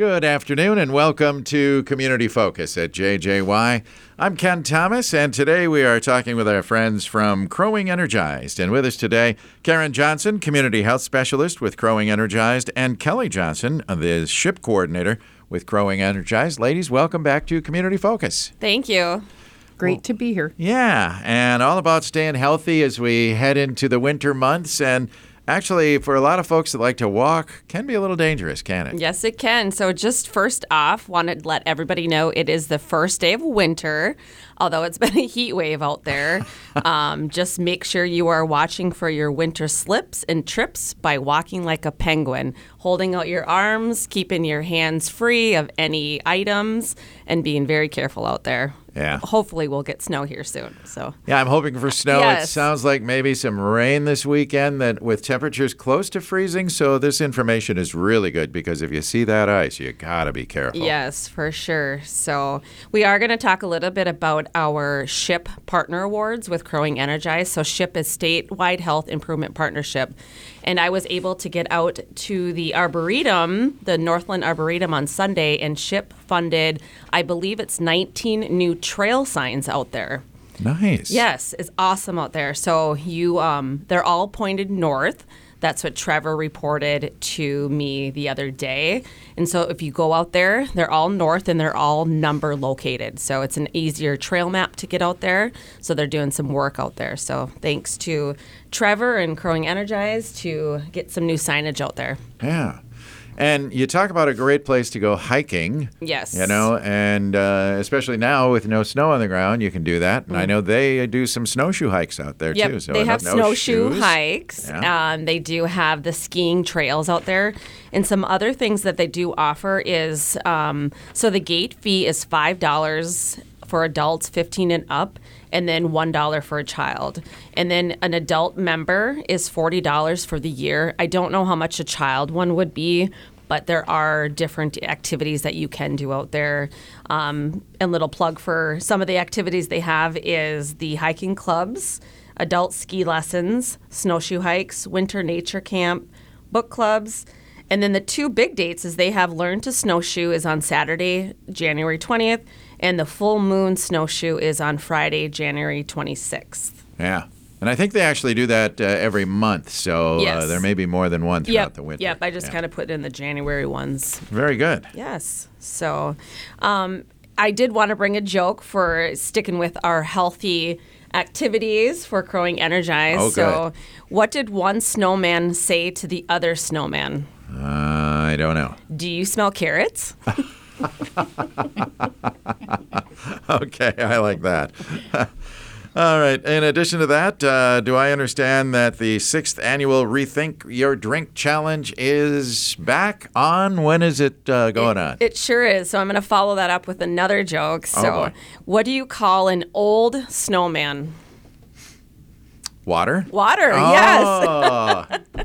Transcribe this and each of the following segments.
Good afternoon and welcome to Community Focus at JJY. I'm Ken Thomas, and today we are talking with our friends from Crow Wing Energized. And with us today, Karen Johnson, Community Health Specialist with Crow Wing Energized, and Kelli Johnson, uh, the SHIP Coordinator with Crow Wing Energized. Ladies, welcome back to Community Focus. Thank you. Great to be here. Yeah, and all about staying healthy as we head into the winter months. And actually, for a lot of folks that like to walk, can be a little dangerous, can it? Yes, it can. So, just first off, wanted to let everybody know it is the first day of winter. Although it's been a heat wave out there, um, just make sure you are watching for your winter slips and trips by walking like a penguin, holding out your arms, keeping your hands free of any items, and being very careful out there. Yeah. Hopefully, we'll get snow here soon. So, Yeah, I'm hoping for snow. It sounds like maybe some rain this weekend that with temperatures close to freezing. So this information is really good because if you see that ice, you gotta be careful. Yes, for sure. So, we are going to talk a little bit about our SHIP Partner Awards with Crowing Energized. So, SHIP is Statewide Health Improvement Partnership. And I was able to get out to the Arboretum, the Northland Arboretum on Sunday, and SHIP funded, I believe it's 19 new trail signs out there. Nice. Yes, it's awesome out there. So you, um, they're all pointed north. That's what Trevor reported to me the other day. And so if you go out there, they're all north and they're all number located. So it's an easier trail map to get out there. So they're doing some work out there. So thanks to Trevor and Crow Wing Energized to get some new signage out there. Yeah. And you talk about a great place to go hiking. Yes. You know, and uh, especially now with no snow on the ground, you can do that. And I know they do some snowshoe hikes out there. Yep, too. So they have snowshoe shoes. hikes. Yeah. Um, they do have the skiing trails out there, and some other things that they do offer is um, so the gate fee is five dollars for adults, fifteen and up, and then one dollar for a child. And then an adult member is forty dollars for the year. I don't know how much a child one would be. But there are different activities that you can do out there. Um, and little plug for some of the activities they have is the hiking clubs, adult ski lessons, snowshoe hikes, winter nature camp, book clubs. And then the two big dates is they have Learn to Snowshoe is on Saturday, January 20th, and the full moon snowshoe is on Friday, January 26th. Yeah. And I think they actually do that uh, every month. So uh, there may be more than one throughout Yep. the winter. Yep. I just Yeah. kind of put in the January ones. Very good. Yes. So um, I did want to bring a joke for sticking with our healthy activities for Crow Wing Energized. Oh, So, what did one snowman say to the other snowman? Uh, I don't know. Do you smell carrots? Okay, I like that. All right. In addition to that, uh, do I understand that the sixth annual Rethink Your Drink Challenge is back on? When is it uh, going on? It sure is. So, I'm going to follow that up with another joke. So, Oh, what do you call an old snowman? Water? Water. Yes. Oh,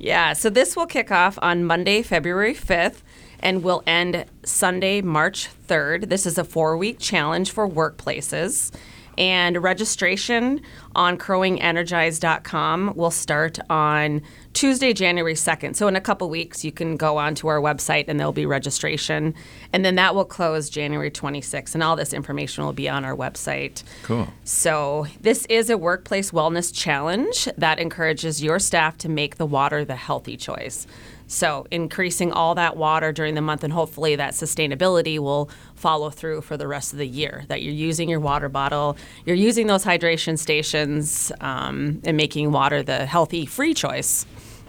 Yeah, so this will kick off on Monday, February 5th, and will end Sunday, March 3rd. This is a four week challenge for workplaces. And registration on crowingenergize.com will start on Tuesday, January 2nd. So, in a couple weeks, you can go onto our website and there'll be registration. And then that will close January 26th. And all this information will be on our website. cool. So, this is a workplace wellness challenge that encourages your staff to make the water the healthy choice. So, increasing all that water during the month, and hopefully that sustainability will follow through for the rest of the year. That you're using your water bottle, you're using those hydration stations, um, and making water the healthy, free choice.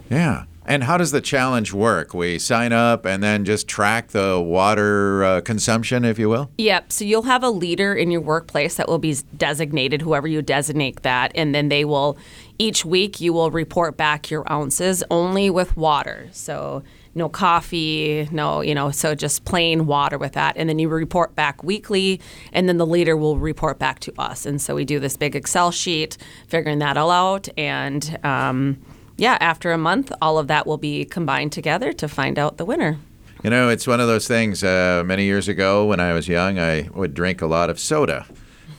Yeah. And how does the challenge work? We sign up and then just track the water uh, consumption, if you will? Yep. So you'll have a leader in your workplace that will be designated, whoever you designate that, and then they will, each week, you will report back your ounces only with water. So no coffee, no, you know, so just plain water with that. And then you report back weekly, and then the leader will report back to us. And so we do this big Excel sheet, figuring that all out. And um, yeah, after a month, all of that will be combined together to find out the winner. You know, it's one of those things. Uh, many years ago, when I was young, I would drink a lot of soda.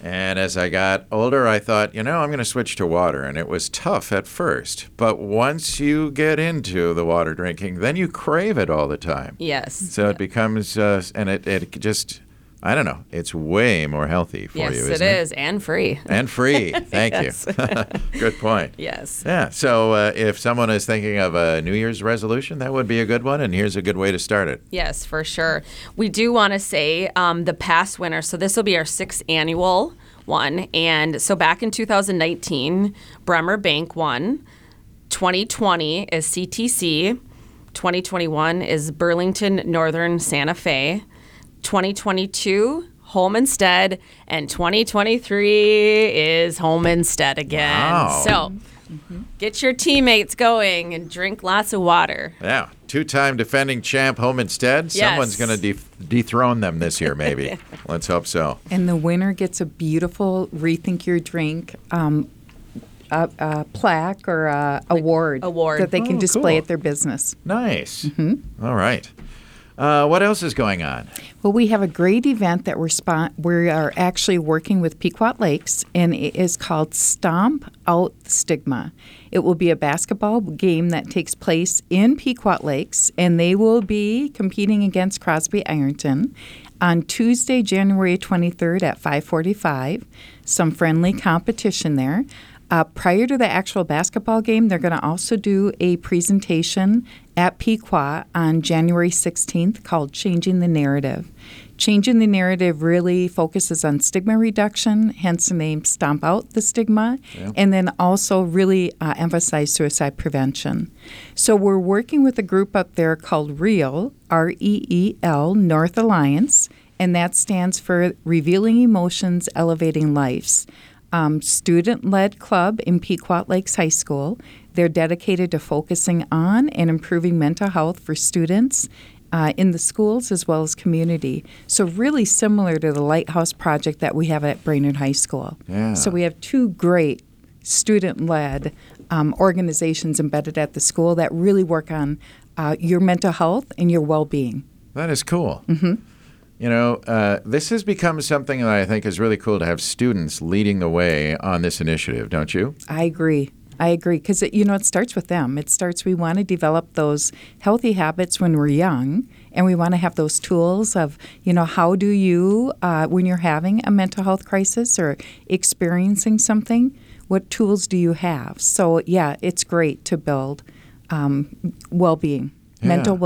And as I got older, I thought, you know, I'm going to switch to water. And it was tough at first. But once you get into the water drinking, then you crave it all the time. Yes. So it becomes, uh, and it, it just, I don't know, it's way more healthy for yes, you, it isn't it? is, and free. And free. Thank you. Good point. Yes. Yeah. So uh, if someone is thinking of a New Year's resolution, that would be a good one. And here's a good way to start it. Yes, for sure. We do want to say um, the past winner. So this will be our sixth annual one, and so back in 2019, Bremer Bank won. 2020 is CTC. 2021 is Burlington Northern Santa Fe. 2022 Home Instead, and 2023 is Home Instead again. Wow. So. Get your teammates going and drink lots of water. Yeah. Two time defending champ home instead. Yes. Someone's going to de- dethrone them this year, maybe. Let's hope so. And the winner gets a beautiful Rethink Your Drink um, a, a plaque or a award, award. that they can Oh, display cool. at their business. Nice. Mm-hmm. All right. Uh, what else is going on? Well, we have a great event that we're we are actually working with Pequot Lakes, and it is called Stomp Out Stigma. It will be a basketball game that takes place in Pequot Lakes, and they will be competing against Crosby Ironton on Tuesday, January 23rd at 5:45. Some friendly competition there. Uh, prior to the actual basketball game, they're going to also do a presentation at Pequot on January 16th called Changing the Narrative. Changing the Narrative really focuses on stigma reduction, hence the name Stomp Out the Stigma, and then also really uh, emphasize suicide prevention. So we're working with a group up there called REEL, R E E L, North Alliance, and that stands for Revealing Emotions, Elevating Lives um, student led club in Pequot Lakes High School. They're dedicated to focusing on and improving mental health for students uh, in the schools as well as community. So, really similar to the Lighthouse Project that we have at Brainerd High School. Yeah. So, we have two great student led um, organizations embedded at the school that really work on uh, your mental health and your well being. That is cool. Mm-hmm. You know, uh, this has become something that I think is really cool to have students leading the way on this initiative, don't you? I agree. I agree because you know it starts with them. It starts. We want to develop those healthy habits when we're young, and we want to have those tools of you know how do you uh, when you're having a mental health crisis or experiencing something, what tools do you have? So yeah, it's great to build um, well-being, mental Yeah.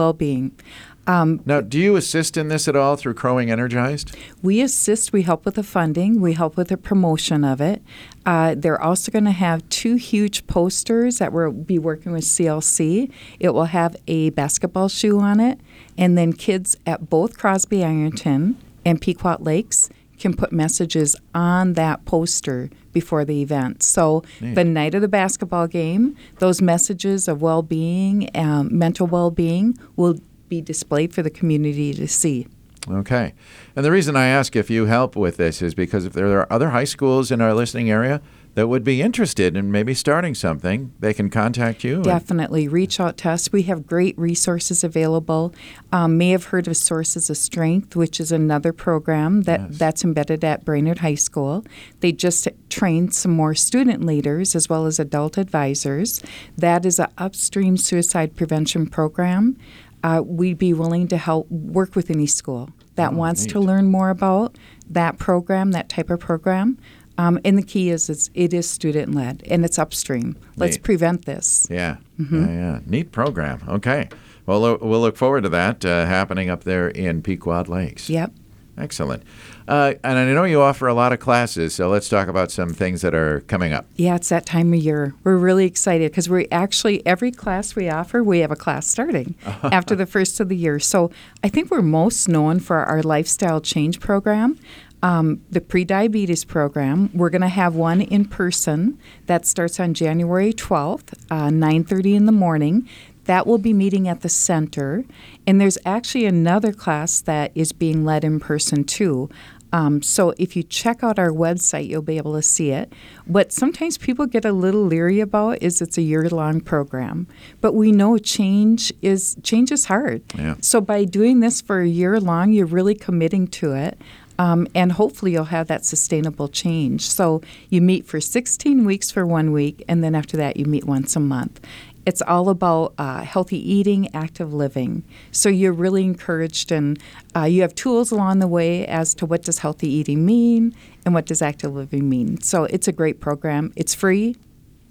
Well-being. Now, do you assist in this at all through Crow Wing Energized? We assist, we help with the funding, we help with the promotion of it. Uh, they're also going to have two huge posters that we'll be working with CLC. It will have a basketball shoe on it, and then kids at both Crosby Ironton and Pequot Lakes can put messages on that poster before the event. So the night of the basketball game, those messages of well-being, um, mental well-being, will be displayed for the community to see. Okay. And the reason I ask if you help with this is because if there are other high schools in our listening area that would be interested in maybe starting something, they can contact you. and- Definitely reach out to us. We have great resources available. Um, may have heard of Sources of Strength, which is another program that, Yes. that's embedded at Brainerd High School. They just trained some more student leaders as well as adult advisors. That is an upstream suicide prevention program. Uh, we'd be willing to help work with any school that Oh, wants to learn more about that program, that type of program. Um, and the key is, is it is student led and it's upstream. Let's Neat. prevent this. Yeah. Mm-hmm. Yeah, yeah. Neat program. Okay. Well, lo- we'll look forward to that uh, happening up there in Pequot Lakes. Yep. Excellent. Uh, and I know you offer a lot of classes, so let's talk about some things that are coming up. Yeah, it's that time of year. We're really excited because we actually, every class we offer, we have a class starting after the first of the year. So I think we're most known for our lifestyle change program. Um, the pre-diabetes program we're going to have one in person that starts on january 12th uh, 9.30 in the morning that will be meeting at the center and there's actually another class that is being led in person too Um, so if you check out our website, you'll be able to see it. What sometimes people get a little leery about is it's a year-long program, but we know change is change is hard. Yeah. So by doing this for a year long, you're really committing to it. Um, and hopefully you'll have that sustainable change. So you meet for 16 weeks for one week, and then after that you meet once a month. It's all about uh, healthy eating, active living. So you're really encouraged, and uh, you have tools along the way as to what does healthy eating mean and what does active living mean. So it's a great program. It's free.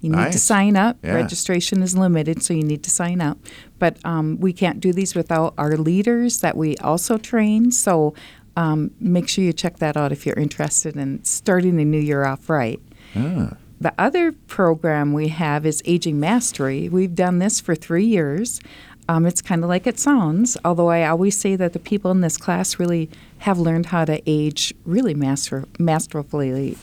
You need to sign up. Yeah. Registration is limited, so you need to sign up. But um, we can't do these without our leaders that we also train. So um, make sure you check that out if you're interested in starting the new year off right. Ah, The other program we have is Aging Mastery. We've done this for three years. Um, it's kind of like it sounds, although I always say that the people in this class really have learned how to age really master, masterfully.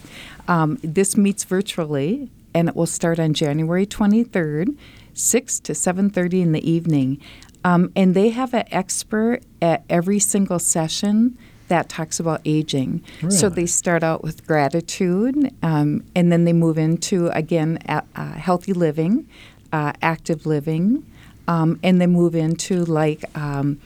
Um, this meets virtually, and it will start on January 23rd, 6 to 7.30 in the evening. Um, and they have an expert at every single session that talks about aging. So they start out with gratitude, um, and then they move into again a, uh, healthy living, uh, active living, um, and they move into like um,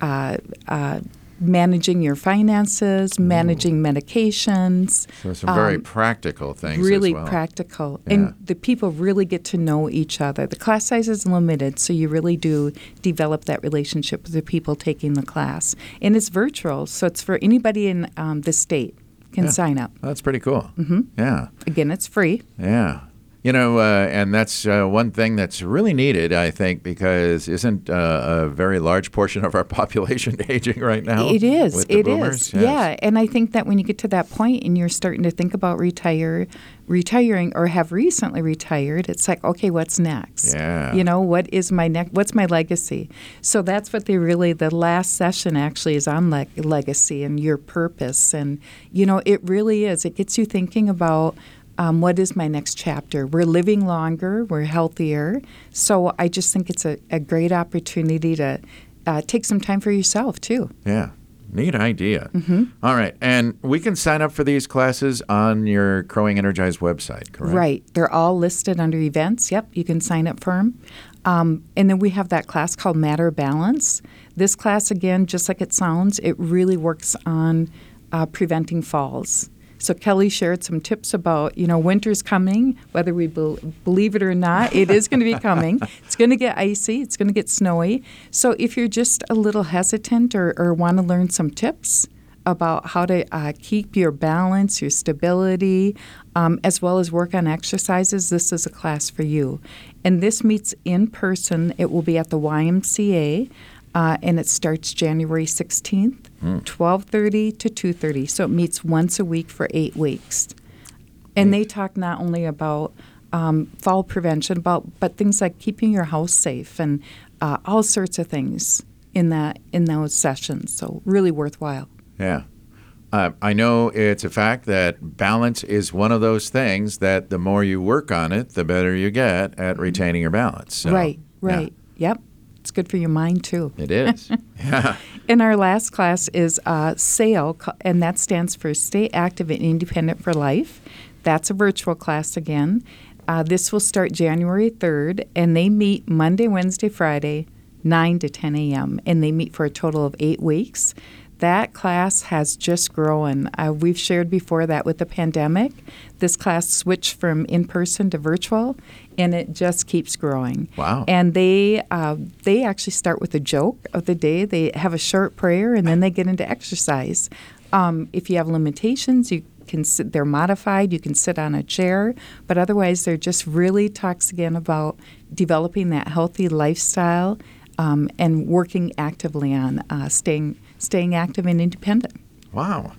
uh, uh, managing your finances, managing medications. so some very um, practical things. as Really well. practical, Yeah. and the people really get to know each other. The class size is limited, so you really do develop that relationship with the people taking the class. And it's virtual, so it's for anybody in um, the state can Yeah. sign up. That's pretty cool. Mm-hmm. Yeah. Again, it's free. Yeah. You know, uh, and that's uh, one thing that's really needed, I think, because isn't uh, a very large portion of our population aging right now? It is. It is. boomers? Yes. Yeah, and I think that when you get to that point and you're starting to think about retire, retiring or have recently retired, it's like, okay, what's next? Yeah. You know, what is my next? What's my legacy? So that's what they really. The last session actually is on leg legacy and your purpose, and you know, it really is. It gets you thinking about. Um, what is my next chapter? We're living longer, we're healthier. So I just think it's a, a great opportunity to uh, take some time for yourself, too. Yeah. Neat idea. Mm-hmm. All right. And we can sign up for these classes on your Crow Wing Energized website, correct? Right. They're all listed under events. Yep, you can sign up for them. Um, and then we have that class called Matter Balance. This class, again, just like it sounds, it really works on uh, preventing falls. So Kelli shared some tips about, you know, winter's coming, whether we bel believe it or not, it is going to be coming. It's going to get icy, it's going to get snowy. So if you're just a little hesitant or, or want to learn some tips, about how to uh, keep your balance, your stability, um, as well as work on exercises, this is a class for you. And this meets in person. It will be at the YMCA, uh, and it starts January 16th, 12:30 to 2:30. So it meets once a week for eight weeks. And they talk not only about um, fall prevention, about but things like keeping your house safe and uh, all sorts of things in that in those sessions. So really worthwhile. Yeah. Uh, I know it's a fact that balance is one of those things that the more you work on it, the better you get at retaining your balance. So, right, yeah, right. Yep. It's good for your mind too. it is. yeah. And our last class is uh, SAIL, and that stands for Stay Active and Independent for Life. That's a virtual class again. Uh, this will start January 3rd, and they meet Monday, Wednesday, Friday, 9 to 10 a.m., and they meet for a total of eight weeks. That class has just grown. Uh, we've shared before that with the pandemic, this class switched from in person to virtual, and it just keeps growing. Wow. And they uh, they actually start with a joke of the day. They have a short prayer, and then they get into exercise. Um, if you have limitations, you can sit, they're modified. You can sit on a chair, but otherwise, they're just really talks again about developing that healthy lifestyle um, and working actively on uh, staying staying active and independent. Wow.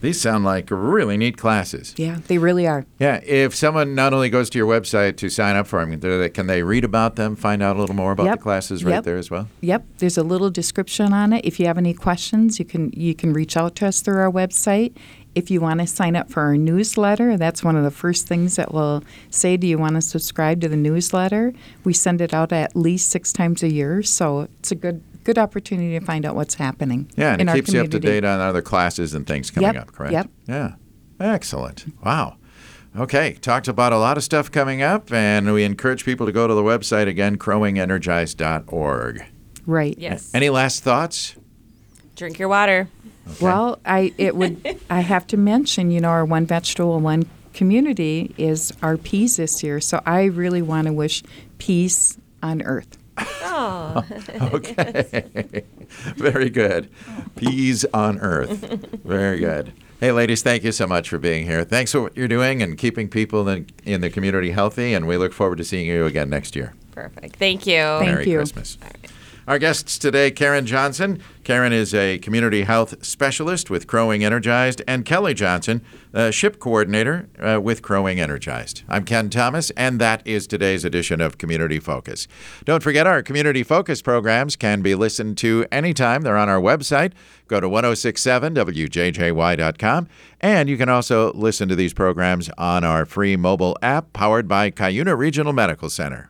These sound like really neat classes. Yeah, they really are. Yeah, if someone not only goes to your website to sign up for them, can they read about them, find out a little more about Yep. the classes right Yep. there as well? Yep, there's a little description on it. If you have any questions, you can you can reach out to us through our website. If you want to sign up for our newsletter, that's one of the first things that we'll say. Do you want to subscribe to the newsletter? We send it out at least six times a year, so it's a good good opportunity to find out what's happening. Yeah, and in it our keeps you up to community. date on other classes and things coming Yep, up, correct? yep. Yeah. Excellent. Wow. Okay, talked about a lot of stuff coming up, and we encourage people to go to the website again, crowwingenergized.org. Right. Yes. Any last thoughts? Drink your water. Well, I it would I have to mention, you know, our one vegetable, one community is our peas this year. So I really want to wish peace on earth. Oh, Okay. Very good. Peas on earth. Very good. Hey, ladies, thank you so much for being here. Thanks for what you're doing and keeping people in, in the community healthy, and we look forward to seeing you again next year. perfect. Thank you. Thank Merry you. Christmas. Our guests today, Karen Johnson. Karen is a community health specialist with Crow Wing Energized, and Kelli Johnson, SHIP coordinator uh, with Crow Wing Energized. I'm Ken Thomas, and that is today's edition of Community Focus. Don't forget, our Community Focus programs can be listened to anytime. They're on our website. Go to 1067wjjy.com, and you can also listen to these programs on our free mobile app powered by Cuyuna Regional Medical Center.